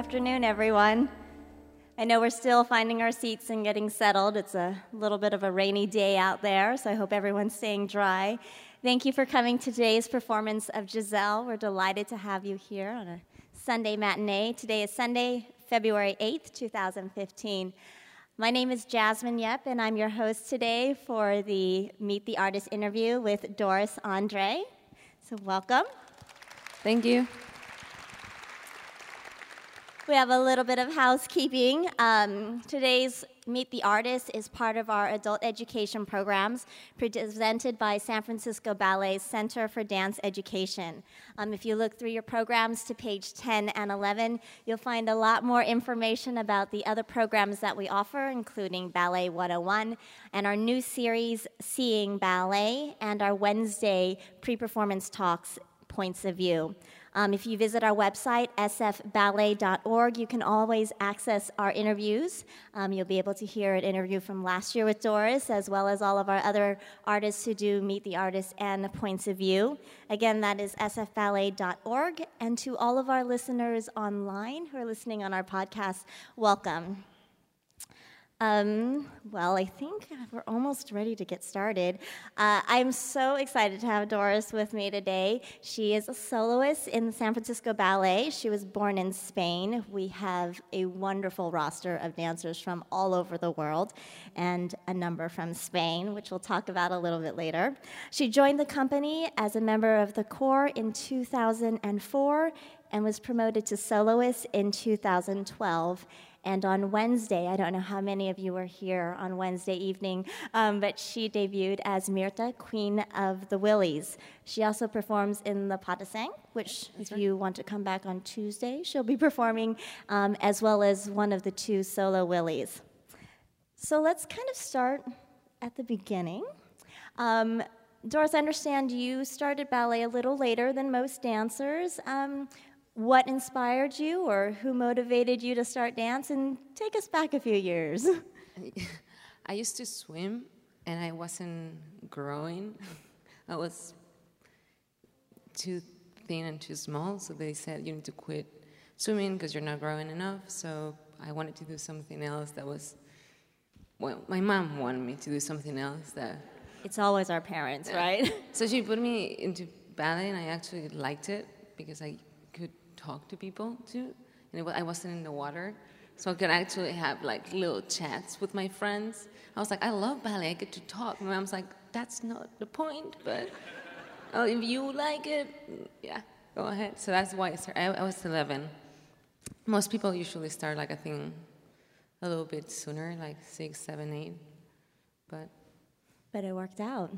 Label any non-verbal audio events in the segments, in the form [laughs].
afternoon, everyone. I know we're still finding our seats and getting settled. It's a little bit of a rainy day out there, so I hope everyone's staying dry. Thank you for coming to today's performance of Giselle. We're delighted to have you here on a Sunday matinee. Today is Sunday, February 8th, 2015. My name is Jasmine Yep, and I'm your host today for the Meet the Artist interview with Dores André. So, welcome. Thank you. We have a little bit of housekeeping. Um, today's Meet the Artist is part of our adult education programs presented by San Francisco Ballet's Center for Dance Education. Um, if you look through your programs to page 10 and 11, you'll find a lot more information about the other programs that we offer, including Ballet 101 and our new series, Seeing Ballet, and our Wednesday pre performance talks, Points of View. Um, if you visit our website, sfballet.org, you can always access our interviews. Um, you'll be able to hear an interview from last year with Dores, as well as all of our other artists who do Meet the Artist and Points of View. Again, that is sfballet.org. And to all of our listeners online who are listening on our podcast, welcome. Um, well, I think we're almost ready to get started. Uh, I'm so excited to have Dores with me today. She is a soloist in the San Francisco Ballet. She was born in Spain. We have a wonderful roster of dancers from all over the world and a number from Spain, which we'll talk about a little bit later. She joined the company as a member of the corps in 2004 and was promoted to soloist in 2012 and on Wednesday, I don't know how many of you were here on Wednesday evening, um, but she debuted as Myrtha, Queen of the Wilis. She also performs in the de which, That's if right. you want to come back on Tuesday, she'll be performing, um, as well as one of the two solo Wilis. So let's kind of start at the beginning. Um, Dores, I understand you started ballet a little later than most dancers. Um, what inspired you or who motivated you to start dance? And take us back a few years. [laughs] I used to swim and i wasn't growing. I was too thin and too small so they said you need to quit swimming because you're not growing enough. So i wanted to do something else that was well my mom wanted me to do something else that it's always our parents right? [laughs] So she put me into ballet and i actually liked it because i talk to people too. And I wasn't in the water, so I could actually have like little chats with my friends. I was like, I love ballet. I get to talk. My mom's like, that's not the point, but [laughs] oh, if you like it, yeah, go ahead. So that's why I started. I, I was 11. Most people usually start like I think a little bit sooner, like six, seven, eight, but. But it worked out.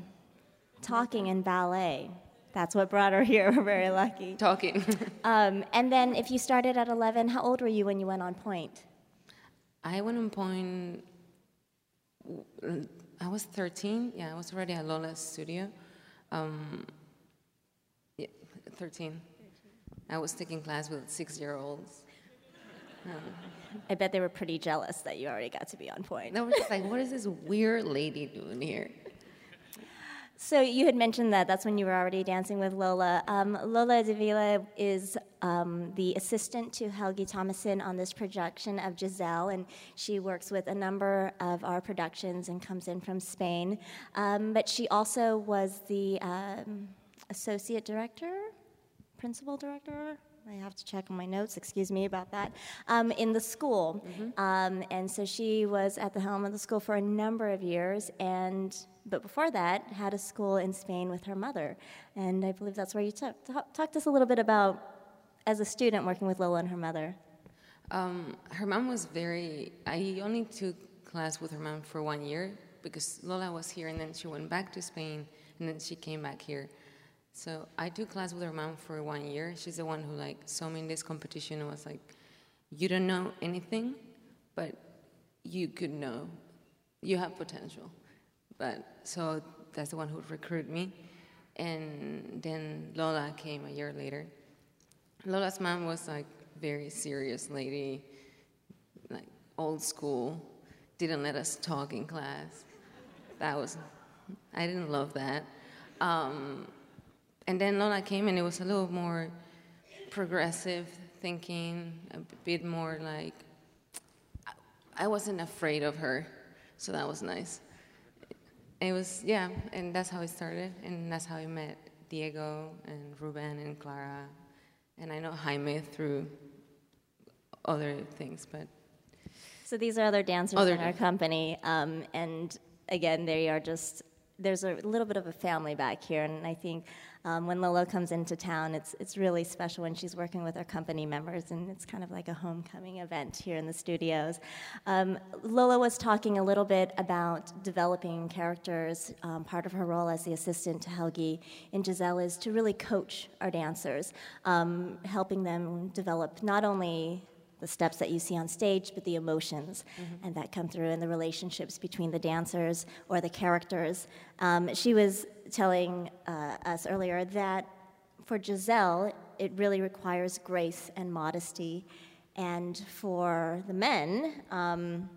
Talking in ballet. That's what brought her here. [laughs] We're very lucky. Talking. [laughs] um, and then, if you started at 11, how old were you when you went on point? I went on point. I was 13. Yeah, I was already at Lola's studio. Um, yeah, 13. I was taking class with six-year-olds. Um, I bet they were pretty jealous that you already got to be on point. They were just like, "What is this weird lady doing here?" So you had mentioned that that's when you were already dancing with Lola. Um, Lola de Ávila is um, the assistant to Helgi Tomasson on this production of Giselle, and she works with a number of our productions and comes in from Spain. Um, but she also was the um, associate director, principal director, I have to check on my notes, excuse me about that, um, in the school. Mm-hmm. Um, and so she was at the helm of the school for a number of years, and but before that, had a school in Spain with her mother. And I believe that's where you took. Talk, talk to us a little bit about, as a student, working with Lola and her mother. Um, her mom was very, I only took class with her mom for one year because Lola was here and then she went back to Spain and then she came back here. So I took class with her mom for one year. She's the one who like saw me in this competition and was like, "You don't know anything, but you could know. You have potential." But so that's the one who recruited me, and then Lola came a year later. Lola's mom was like very serious lady, like old school. Didn't let us talk in class. That was, I didn't love that. Um, and then Lola came and it was a little more progressive thinking, a bit more like I wasn't afraid of her, so that was nice. It was yeah, and that's how it started, and that's how I met Diego and Ruben and Clara, and I know Jaime through other things, but. So these are other dancers Other in our company, um, and again, they are just. There's a little bit of a family back here, and I think um, when Lola comes into town, it's it's really special when she's working with our company members, and it's kind of like a homecoming event here in the studios. Um, Lola was talking a little bit about developing characters. Um, part of her role as the assistant to Helgi in Giselle is to really coach our dancers, um, helping them develop not only the steps that you see on stage, but the emotions and that come through in the relationships between the dancers or the characters. Um, she was telling uh, us earlier that for Giselle, it really requires grace and modesty, and for the men. Um,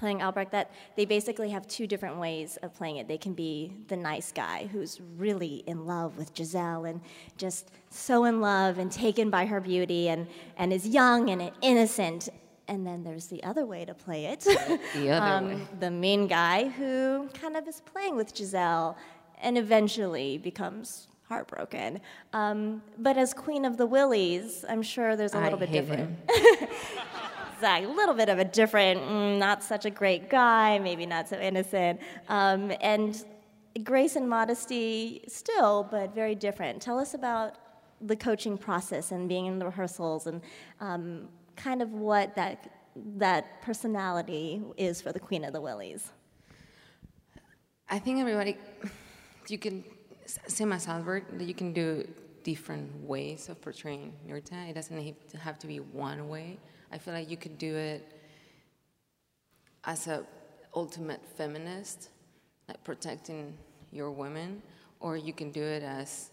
playing Albrecht that they basically have two different ways of playing it. They can be the nice guy who's really in love with Giselle and just so in love and taken by her beauty and, and is young and innocent. And then there's the other way to play it. The other [laughs] Um, way. The mean guy who kind of is playing with Giselle and eventually becomes heartbroken. Um, but as Queen of the Wilis, I'm sure there's a little bit hate different. [laughs] Zach, a little bit of a different, mm, not such a great guy, maybe not so innocent. Um, and grace and modesty still, but very different. Tell us about the coaching process and being in the rehearsals and um, kind of what that, that personality is for the Queen of the Wilis. I think everybody, you can, same as Albert, that you can do different ways of portraying Myrtha. It doesn't have to be one way. I feel like you could do it as a ultimate feminist, like protecting your women, or you can do it as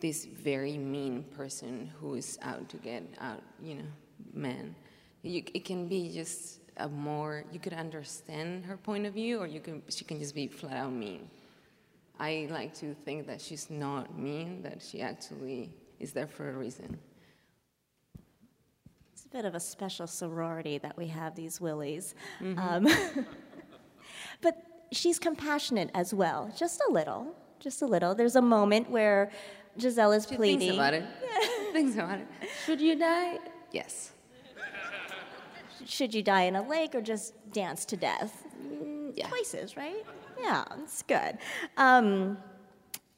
this very mean person who is out to get out, you know, men. You, it can be just a more you could understand her point of view, or you can she can just be flat out mean. I like to think that she's not mean; that she actually is there for a reason. Bit of a special sorority that we have these Wilis. Mm-hmm. Um, [laughs] but she's compassionate as well, just a little, just a little. There's a moment where Giselle is She pleading. thinks about it. [laughs] thinks about it. Should you die? Yes. Should you die in a lake or just dance to death? yeah. Choices, right? Yeah, it's good. Um,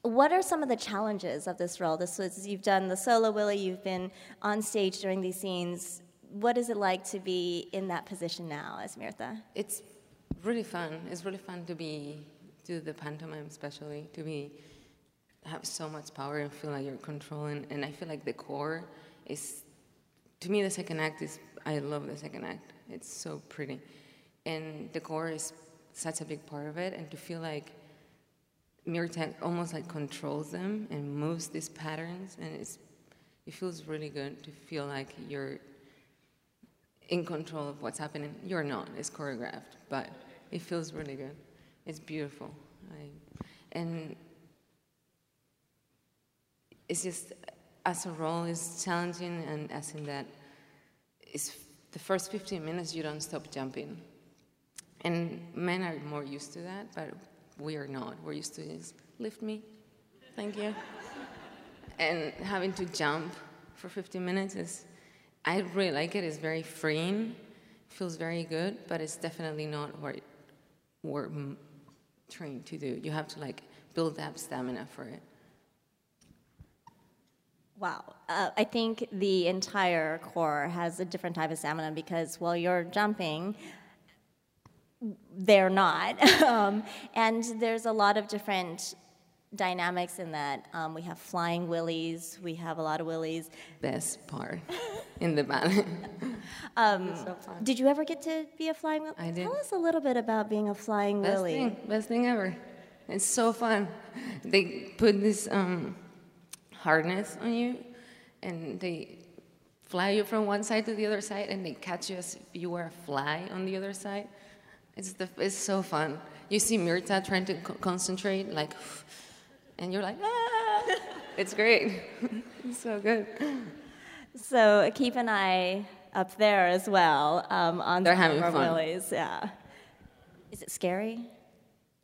what are some of the challenges of this role? This was you've done the solo Wili. You've been on stage during these scenes. What is it like to be in that position now as Myrtha? It's really fun. It's really fun to be to the pantomime, especially to be have so much power and feel like you're controlling. And I feel like the core is, to me, the second act is. I love the second act. It's so pretty, and the core is such a big part of it. And to feel like Myrtha almost like controls them and moves these patterns, and it's it feels really good to feel like you're in control of what's happening. You're not. It's choreographed, but it feels really good. It's beautiful, I, and it's just as a role it's challenging, and as in that, it's the first 15 minutes you don't stop jumping, and men are more used to that, but we are not. We're used to just lift me, thank you, [laughs] and having to jump for 15 minutes is. I really like it. It's very freeing, feels very good, but it's definitely not what we're trained to do. You have to like build up stamina for it. Wow. Uh, I think the entire core has a different type of stamina because while you're jumping, they're not. [laughs] um, and there's a lot of different dynamics in that. Um, we have flying wilis, we have a lot of wilis. Best part [laughs] in the ballet. [laughs] Um, so did you ever get to be a flying wili? I did. Tell us a little bit about being a flying Best wili. thing, best thing ever. It's so fun. They put this um, harness on you, and they fly you from one side to the other side, and they catch you as if you were a fly on the other side. It's the, it's so fun. You see Myrtha trying to co- concentrate, like, and you're like, ah! It's great. [laughs] it's so good. So keep an eye up there as well um, on They're having fun. wilis. Yeah. Is it scary?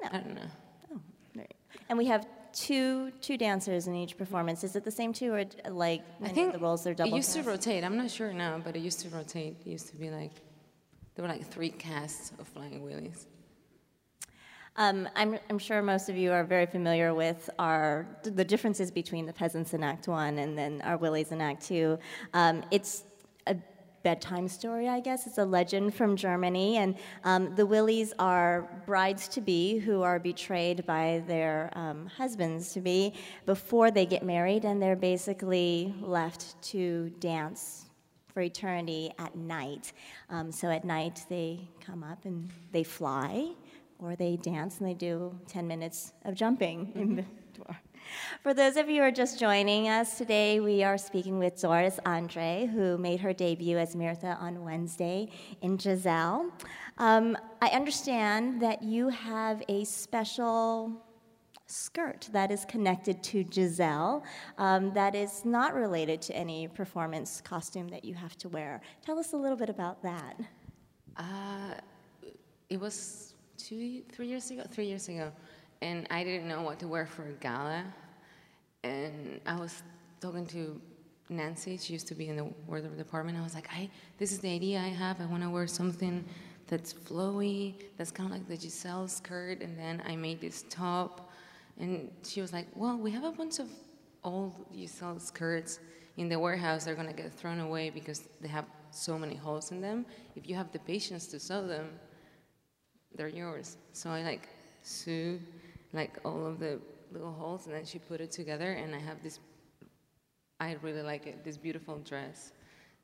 No. I don't know. Oh, Right. And we have two two dancers in each performance. Is it the same two, or like I think the roles are double? it used to rotate. I'm not sure now, but it used to rotate. It used to be like there were like three casts of flying wilis. Um, I'm, I'm sure most of you are very familiar with our the differences between the peasants in Act One and then our wilis in Act Two. Um, it's a bedtime story, I guess. It's a legend from Germany, and um, the wilis are brides to be who are betrayed by their um, husbands to be before they get married, and they're basically left to dance for eternity at night. Um, so at night they come up and they fly, or they dance and they do 10 minutes of jumping in the door. For those of you who are just joining us today, we are speaking with Dores André, who made her debut as Myrtha on Wednesday in Giselle. Um, I understand that you have a special skirt that is connected to Giselle um, that is not related to any performance costume that you have to wear. Tell us a little bit about that. Uh, it was two, three years ago, three years ago, and I didn't know what to wear for a gala. And I was talking to Nancy. She used to be in the wardrobe department. I was like, "I, this is the idea I have. I want to wear something that's flowy, that's kind of like the Giselle skirt." And then I made this top, and she was like, "Well, we have a bunch of old Giselle skirts in the warehouse. They're gonna get thrown away because they have so many holes in them. If you have the patience to sew them, they're yours. So I like sew like all of the little holes and then she put it together and I have this I really like it, this beautiful dress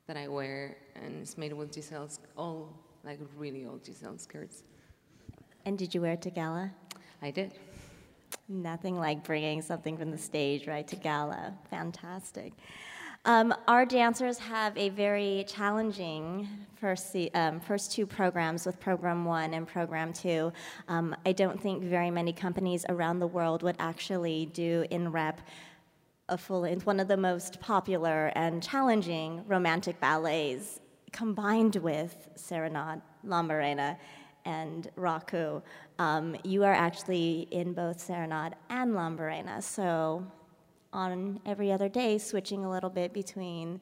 that I wear and it's made with Giselle's all like really old Giselle skirts. And did you wear it to gala? I did. Nothing like bringing something from the stage right to gala. Fantastic. Um, our dancers have a very challenging first, um, first two programs with Program One and Program Two. Um, I don't think very many companies around the world would actually do in rep a full. It's one of the most popular and challenging romantic ballets, combined with Serenade, Lambarena, and Raku. Um, you are actually in both Serenade and Lambarena, so on every other day, switching a little bit between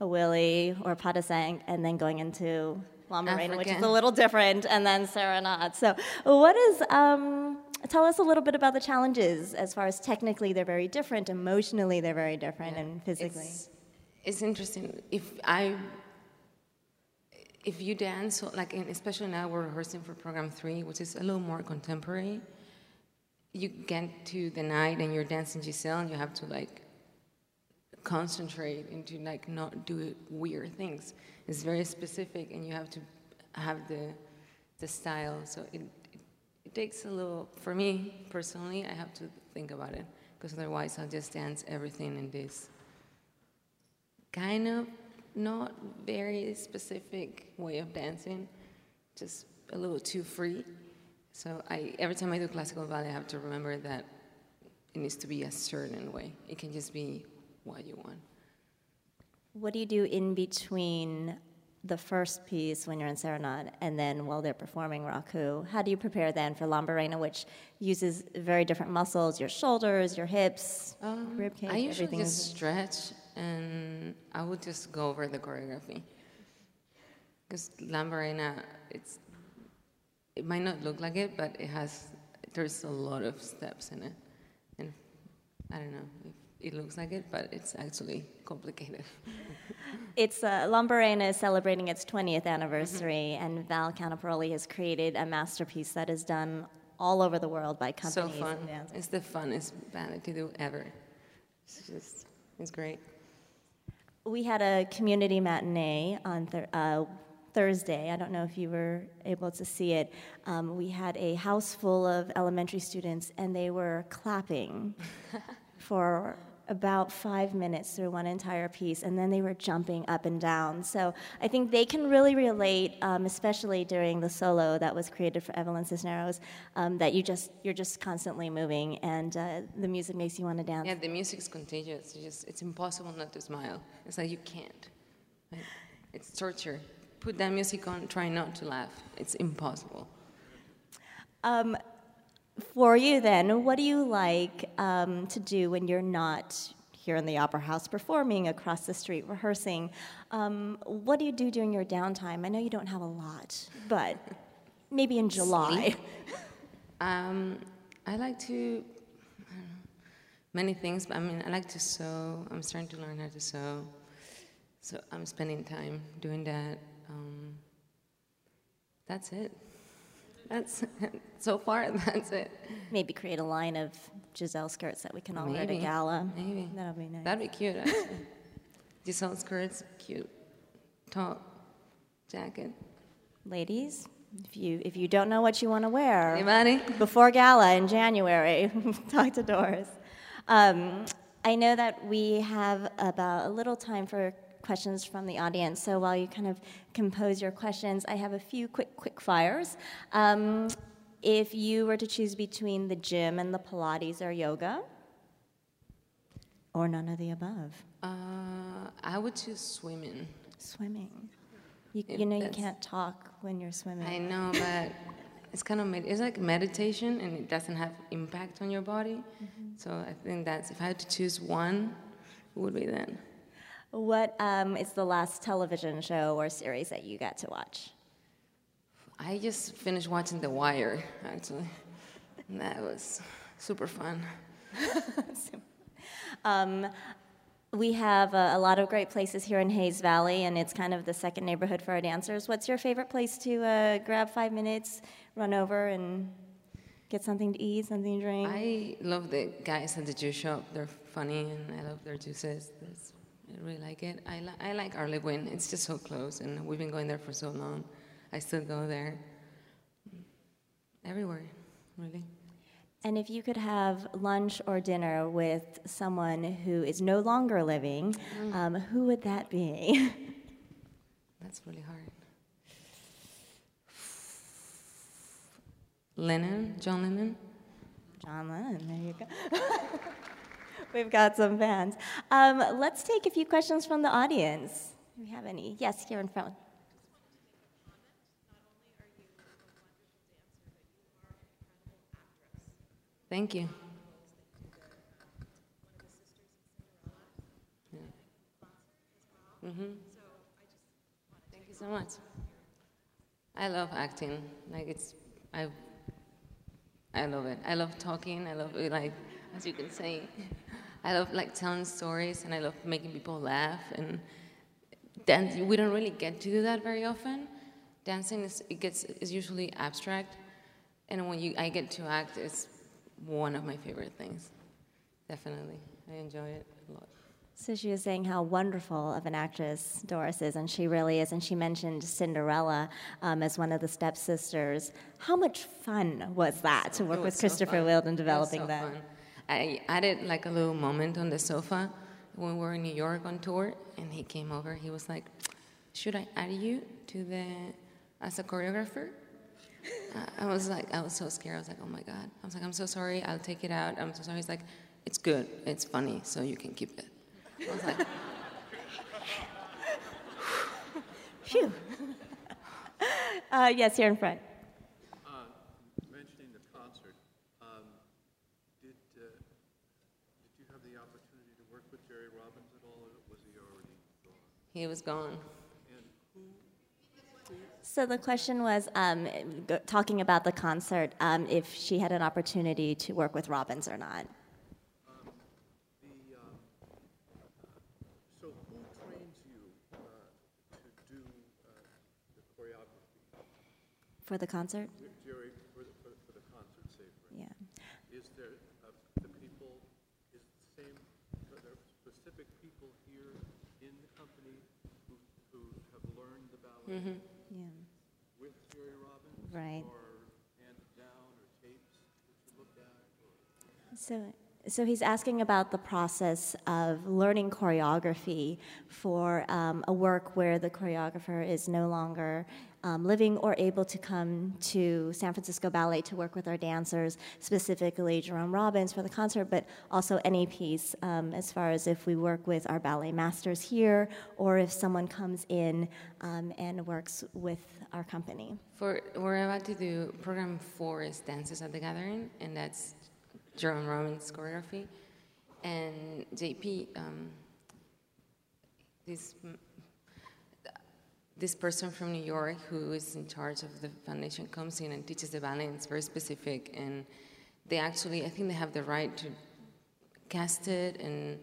a Wili or Padasang and then going into Lambarena, which is a little different, and then Serenade. So, what is, um, tell us a little bit about the challenges as far as technically they're very different, emotionally they're very different, and physically. It's, it's interesting. If I, if you dance, like in, especially now we're rehearsing for program three, which is a little more contemporary. You get to the night and you're dancing Giselle, and you have to like concentrate into like not do weird things. It's very specific, and you have to have the the style. So it, it it takes a little. For me personally, I have to think about it because otherwise I'll just dance everything in this kind of not very specific way of dancing, just a little too free. So I, every time I do classical ballet, I have to remember that it needs to be a certain way. It can just be what you want. What do you do in between the first piece when you're in Serenade and then while they're performing Raku? How do you prepare then for Lambarena, which uses very different muscles, your shoulders, your hips, rib cage, Um, I usually everything just is stretch and I would just go over the choreography. Because Lambarena, it's it might not look like it, but it has there's a lot of steps in it, and I don't know if it looks like it, but it's actually complicated. [laughs] It's uh, Lambarena is celebrating its 20th anniversary, and Val Caniparoli has created a masterpiece that is done all over the world by companies. so fun! It's the funnest ballet to do ever. It's just it's great. We had a community matinee on thir- uh, Thursday. I don't know if you were able to see it. Um, we had a house full of elementary students, and they were clapping [laughs] for about five minutes through one entire piece, and then they were jumping up and down. So I think they can really relate, um, especially during the solo that was created for Evelyn Cisneros, um, that you just you're just constantly moving, and uh, the music makes you want to dance. Yeah, the music's contagious. It's just it's impossible not to smile. It's like you can't. Like, it's torture. Put that music on, try not to laugh. It's impossible. Um, for you, then, what do you like um, to do when you're not here in the Opera House performing, across the street rehearsing? Um, what do you do during your downtime? I know you don't have a lot, but maybe in July. [laughs] Um, I like to, I don't know, many things, but I mean, I like to sew. I'm starting to learn how to sew. So I'm spending time doing that. Um, that's it. That's so far. [laughs] That's it. Maybe create a line of Giselle skirts that we can all wear to Maybe. gala. Maybe. That'll be nice. That'd be cute. [laughs] Actually. Giselle skirts, cute. Top, jacket. Ladies, if you if you don't know what you want to wear Anybody? before gala in January, [laughs] talk to Dores. Um, I know that we have about a little time for questions from the audience. So while you kind of compose your questions, I have a few quick quick fires. Um, if you were to choose between the gym and the Pilates or yoga, or none of the above, Uh, I would choose swimming. swimming. You, you know you can't talk when you're swimming. I know, but it's kind of med- it's like meditation, and it doesn't have impact on your body. So I think that's if I had to choose one, it would be then. What um, is the last television show or series that you got to watch? I just finished watching The Wire, actually. And that was super fun. [laughs] Um, we have a, a lot of great places here in Hayes Valley, and it's kind of the second neighborhood for our dancers. What's your favorite place to uh, grab five minutes, run over, and get something to eat, something to drink? I love the guys at the juice shop. They're funny, and I love their juices. That's, I really like it. I, li- I like Arlequin. It's just so close, and we've been going there for so long. I still go there. Everywhere, really. and if you could have lunch or dinner with someone who is no longer living, um, who would that be? [laughs] That's really hard. Lennon, John Lennon. John Lennon, there you go. [laughs] We've got some fans. Um, let's take a few questions from the audience. Do we have any? Yes, here in front. Thank you. Mm-hmm. Thank you so much. I love acting. Like it's, I, I love it. I love talking. I love like, as you can say, I love like telling stories, and I love making people laugh. And dance, we don't really get to do that very often. Dancing is it gets is usually abstract, and when you I get to act, it's one of my favorite things. Definitely, I enjoy it a lot. So she was saying how wonderful of an actress Dores is, and she really is. And she mentioned Cinderella um, as one of the stepsisters. How much fun was that to work with so Christopher fun. Wheeldon in developing so that? fun. I added like a little moment on the sofa when we were in New York on tour, and he came over. He was like, "Should I add you to the as a choreographer?" I- was like, I was so scared. I was like, "Oh my god!" I was like, "I'm so sorry. I'll take it out. I'm so sorry." He's like, "It's good. It's funny, so you can keep it." I was like, Phew. [laughs] uh, yes, here in front. Uh, Mentioning the concert, um, did, uh, did you have the opportunity to work with Jerry Robbins at all, or was he already gone? He was gone. So the question was um, talking about the concert, um, if she had an opportunity to work with Robbins or not. For the, um, so who trains you uh, to do uh, the choreography? For the concert? Jerry, for the, for for the concert, say, for Yeah. Is there, uh, the people, is the same, are there specific people here in the company who, who have the ballet Yeah. with Jerry Robbins? Right. Or handed down, or tapes that you looked at? or- So So he's asking about the process of learning choreography for um, a work where the choreographer is no longer um, living or able to come to San Francisco Ballet to work with our dancers, specifically Jerome Robbins for the concert, but also any piece um, as far as if we work with our ballet masters here or if someone comes in um, and works with our company. For we're about to do program four is dances at the gathering, and that's Jerome Robbins choreography, and JP. Um, this this person from New York who is in charge of the foundation comes in and teaches the ballet. And it's very specific, and they actually, I think, they have the right to cast it and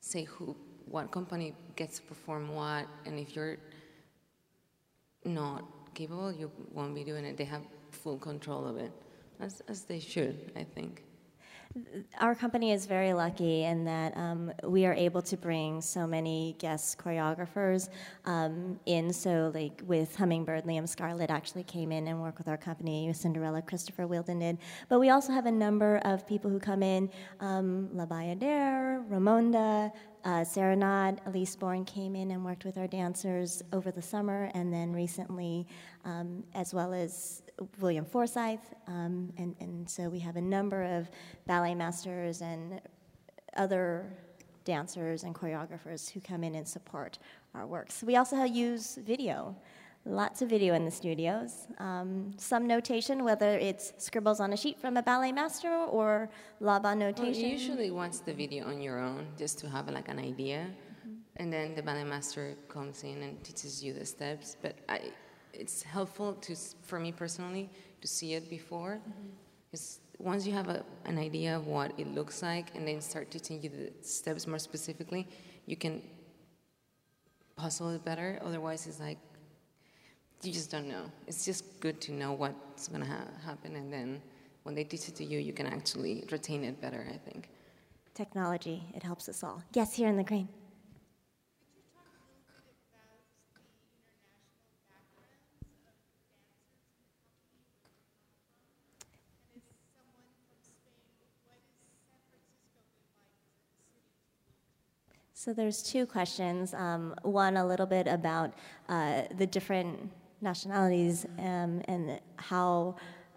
say who, what company gets to perform what, and if you're not capable, you won't be doing it. They have full control of it, as, as they should, I think. Our company is very lucky in that um, we are able to bring so many guest choreographers um, in. So, like with Hummingbird, Liam Scarlett actually came in and worked with our company. Cinderella, Christopher Wheeldon did. But we also have a number of people who come in um, La Bayadere, Raymonda, uh, Serenade, Elyse Borne came in and worked with our dancers over the summer, and then recently, um, as well as William Forsythe. Um, and, and so we have a number of ballet masters and other dancers and choreographers who come in and support our works. We also use video. Lots of video in the studios. Um, some notation, whether it's scribbles on a sheet from a ballet master or Labanotation. Well, usually wants the video on your own, just to have like an idea, mm-hmm. and then the ballet master comes in and teaches you the steps. But I, it's helpful to, for me personally, to see it before, because mm-hmm. once you have a, an idea of what it looks like, and then start teaching you the steps more specifically, you can puzzle it better. Otherwise, it's like you just don't know. It's just good to know what's going to ha- happen, and then when they teach it to you, you can actually retain it better, I think. Technology, it helps us all. Yes, here in the green. So there's two questions. Um, one, a little bit about uh, the different nationalities um, and how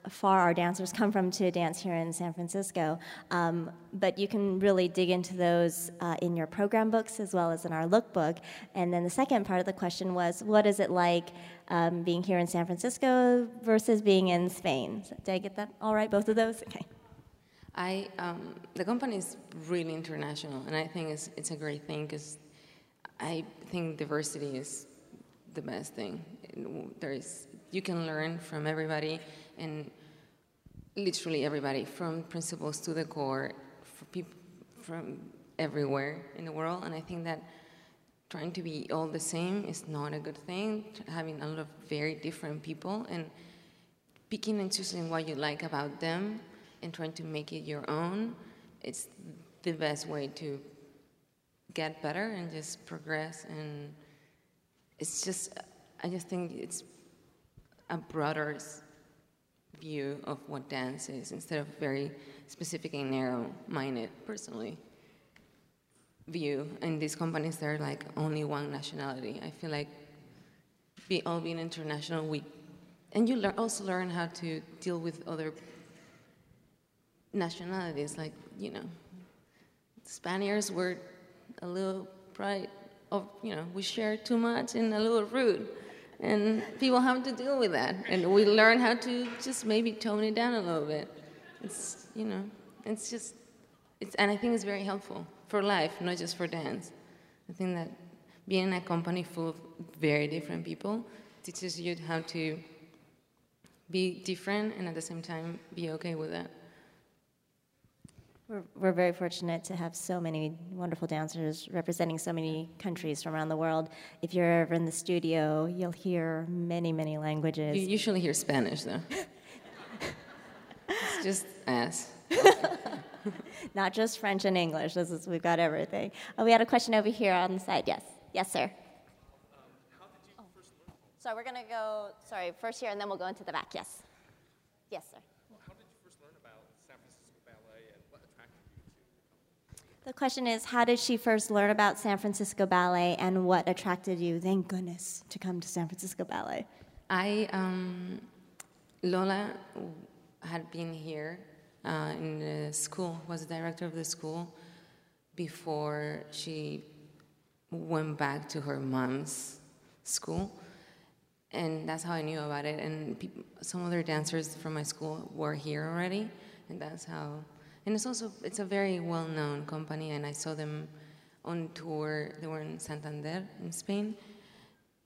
far our dancers come from to dance here in San Francisco. Um, but you can really dig into those uh, in your program books as well as in our lookbook. And then the second part of the question was, what is it like um, being here in San Francisco versus being in Spain? So, did I get that all right? Both of those? Okay. I um, the company is really international, and I think it's it's a great thing because I think diversity is the best thing. There is you can learn from everybody and literally everybody, from principals to the core, for people from everywhere in the world, and I think that trying to be all the same is not a good thing. Having a lot of very different people and picking and choosing what you like about them and trying to make it your own, it's the best way to get better and just progress. And it's just, I just think it's a broader view of what dance is instead of very specific and narrow-minded, personally view. In these companies, they're like only one nationality. I feel like be, all being international, we, and you also learn how to deal with other nationalities. Like, you know, Spaniards were a little pride of, you know, we share too much and a little rude. And people have to deal with that. And we learn how to just maybe tone it down a little bit. It's, you know, it's just, it's, and I think it's very helpful for life, not just for dance. I think that being in a company full of very different people teaches you how to be different and at the same time be okay with that. We're, we're very fortunate to have so many wonderful dancers representing so many countries from around the world. If you're ever in the studio, you'll hear many, many languages. You usually hear Spanish, though. [laughs] it's just ass. [laughs] Not just French and English. This is, we've got everything. Oh, we had a question over here on the side. Yes. Yes, sir. Um, oh. So we're going to go, sorry, first here, and then we'll go into the back. Yes. Yes, sir. The question is How did she first learn about San Francisco Ballet and what attracted you, thank goodness, to come to San Francisco Ballet? I, um, Lola had been here uh, in the school, was the director of the school before she went back to her mom's school. And that's how I knew about it. And some other dancers from my school were here already, and that's how. And it's also it's a very well-known company, and I saw them on tour. They were in Santander in Spain,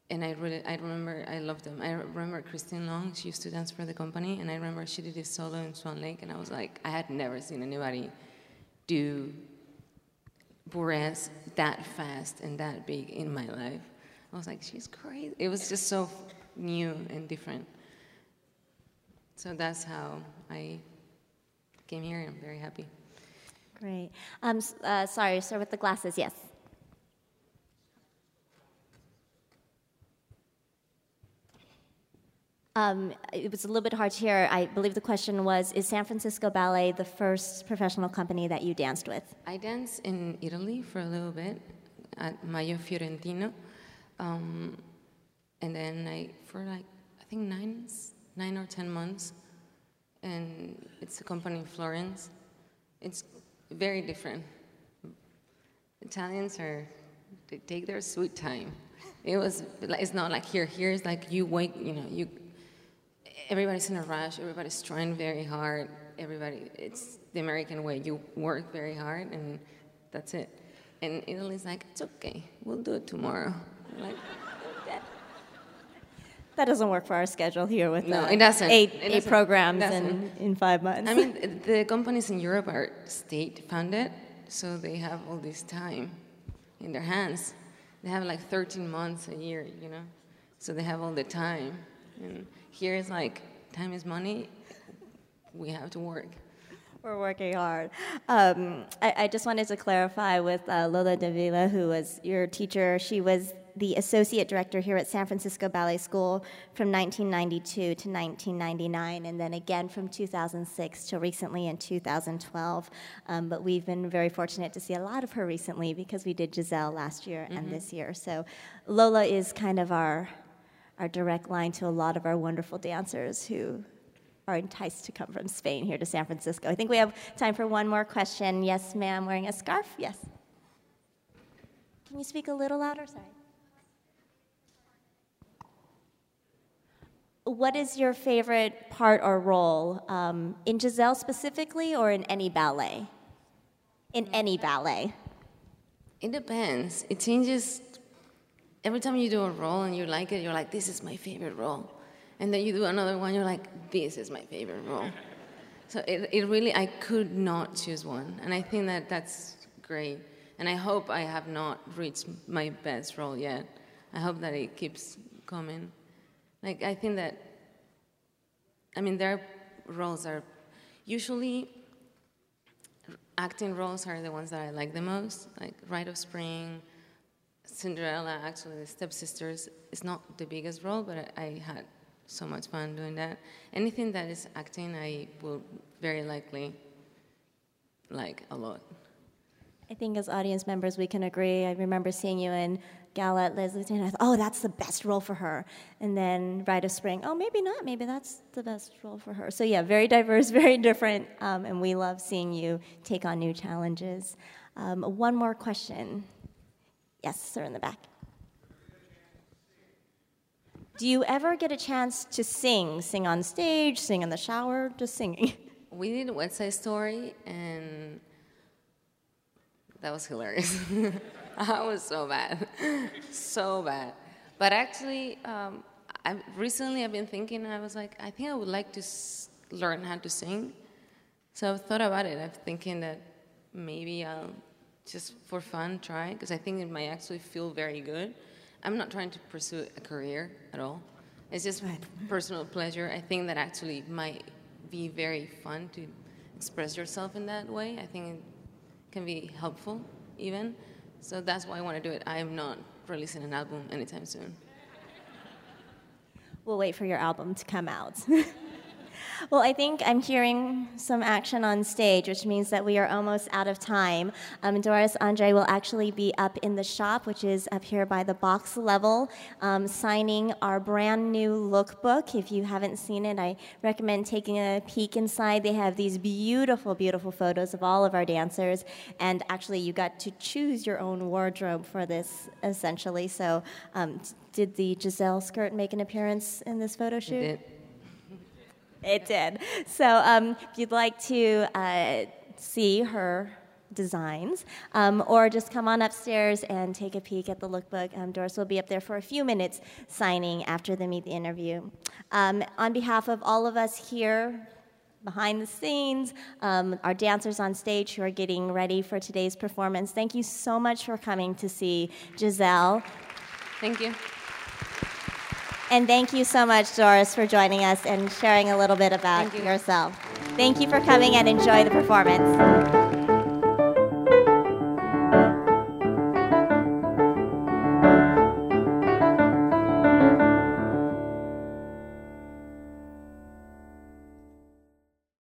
and I really I remember I loved them. I remember Christine Long. She used to dance for the company, and I remember she did this solo in Swan Lake, and I was like, I had never seen anybody do bourrées that fast and that big in my life. I was like, she's crazy. It was just so new and different. So that's how I came here. I'm very happy. Great. Um, uh, sorry, start with the glasses. Yes. Um, it was a little bit hard to hear. I believe the question was Is San Francisco Ballet the first professional company that you danced with? I danced in Italy for a little bit at Maggio Fiorentino. Um, and then I, for like, I think nine, nine or ten months, and it's a company in Florence. It's very different. Italians are, they take their sweet time. It was, it's not like here. Here is like you wake, you know, you everybody's in a rush, everybody's trying very hard, everybody, it's the American way. You work very hard and that's it. And Italy's like, it's okay, we'll do it tomorrow. like. That doesn't work for our schedule here with no, it doesn't. eight, it eight doesn't. programs Doesn't. in, in five months. I mean, the companies in Europe are state funded, so they have all this time in their hands. They have like 13 months a year, you know, so they have all the time. And here it's like time is money. We have to work. We're working hard. Um, I, I, just wanted to clarify with uh, Lola de Ávila, who was your teacher. She was the associate director here at San Francisco Ballet School from 1992 to 1999, and then again from 2006 till recently in 2012. Um, but we've been very fortunate to see a lot of her recently because we did Giselle last year mm-hmm. and this year. So Lola is kind of our our direct line to a lot of our wonderful dancers who are enticed to come from Spain here to San Francisco. I think we have time for one more question. Yes, ma'am, wearing a scarf? Yes. Can you speak a little louder? Sorry. What is your favorite part or role um, in Giselle specifically or in any ballet? In any ballet? It depends. It changes every time you do a role and you like it, you're like, this is my favorite role. And then you do another one, you're like, this is my favorite role. So it, it really, I could not choose one. And I think that that's great. And I hope I have not reached my best role yet. I hope that it keeps coming. Like, I think that, I mean, their roles are usually acting roles are the ones that I like the most, like Rite of Spring, Cinderella, actually, the stepsisters, is not the biggest role, but I, I had so much fun doing that. Anything that is acting, I will very likely like a lot. I think as audience members, we can agree. I remember seeing you in Gala at Leslie and I thought, oh, that's the best role for her. And then Rite of Spring, oh, maybe not. Maybe that's the best role for her. So, yeah, very diverse, [laughs] very different. Um, and we love seeing you take on new challenges. Um, one more question. Yes, sir, in the back. Do you ever get a chance to sing? Sing on stage, sing in the shower, just singing? [laughs] We did a West Side Story, and that was hilarious. [laughs] [laughs] I was so bad, [laughs] so bad. But actually, um, I, recently I've been thinking, I was like, I think I would like to s- learn how to sing. So I've thought about it. I'm thinking that maybe I'll just for fun try because I think it might actually feel very good. I'm not trying to pursue a career at all. It's just right. personal pleasure. I think that actually might be very fun to express yourself in that way. I think it can be helpful even. So that's why I want to do it. I am not releasing an album anytime soon. We'll wait for your album to come out. [laughs] Well, I think I'm hearing some action on stage, which means that we are almost out of time. Um, Dores André will actually be up in the shop, which is up here by the box level, um, signing our brand new lookbook. If you haven't seen it, I recommend taking a peek inside. They have these beautiful, beautiful photos of all of our dancers, and actually, you got to choose your own wardrobe for this, essentially. So, um, did the Giselle skirt make an appearance in this photo shoot? It, did. So um, if you'd like to uh, see her designs, um, or just come on upstairs and take a peek at the lookbook. Um, Dores will be up there for a few minutes signing after the meet the interview. Um, on behalf of all of us here, behind the scenes, um, our dancers on stage who are getting ready for today's performance, thank you so much for coming to see Giselle. thank you. And thank you so much, Dores, for joining us and sharing a little bit about Thank you. yourself. Thank you for coming and enjoy the performance.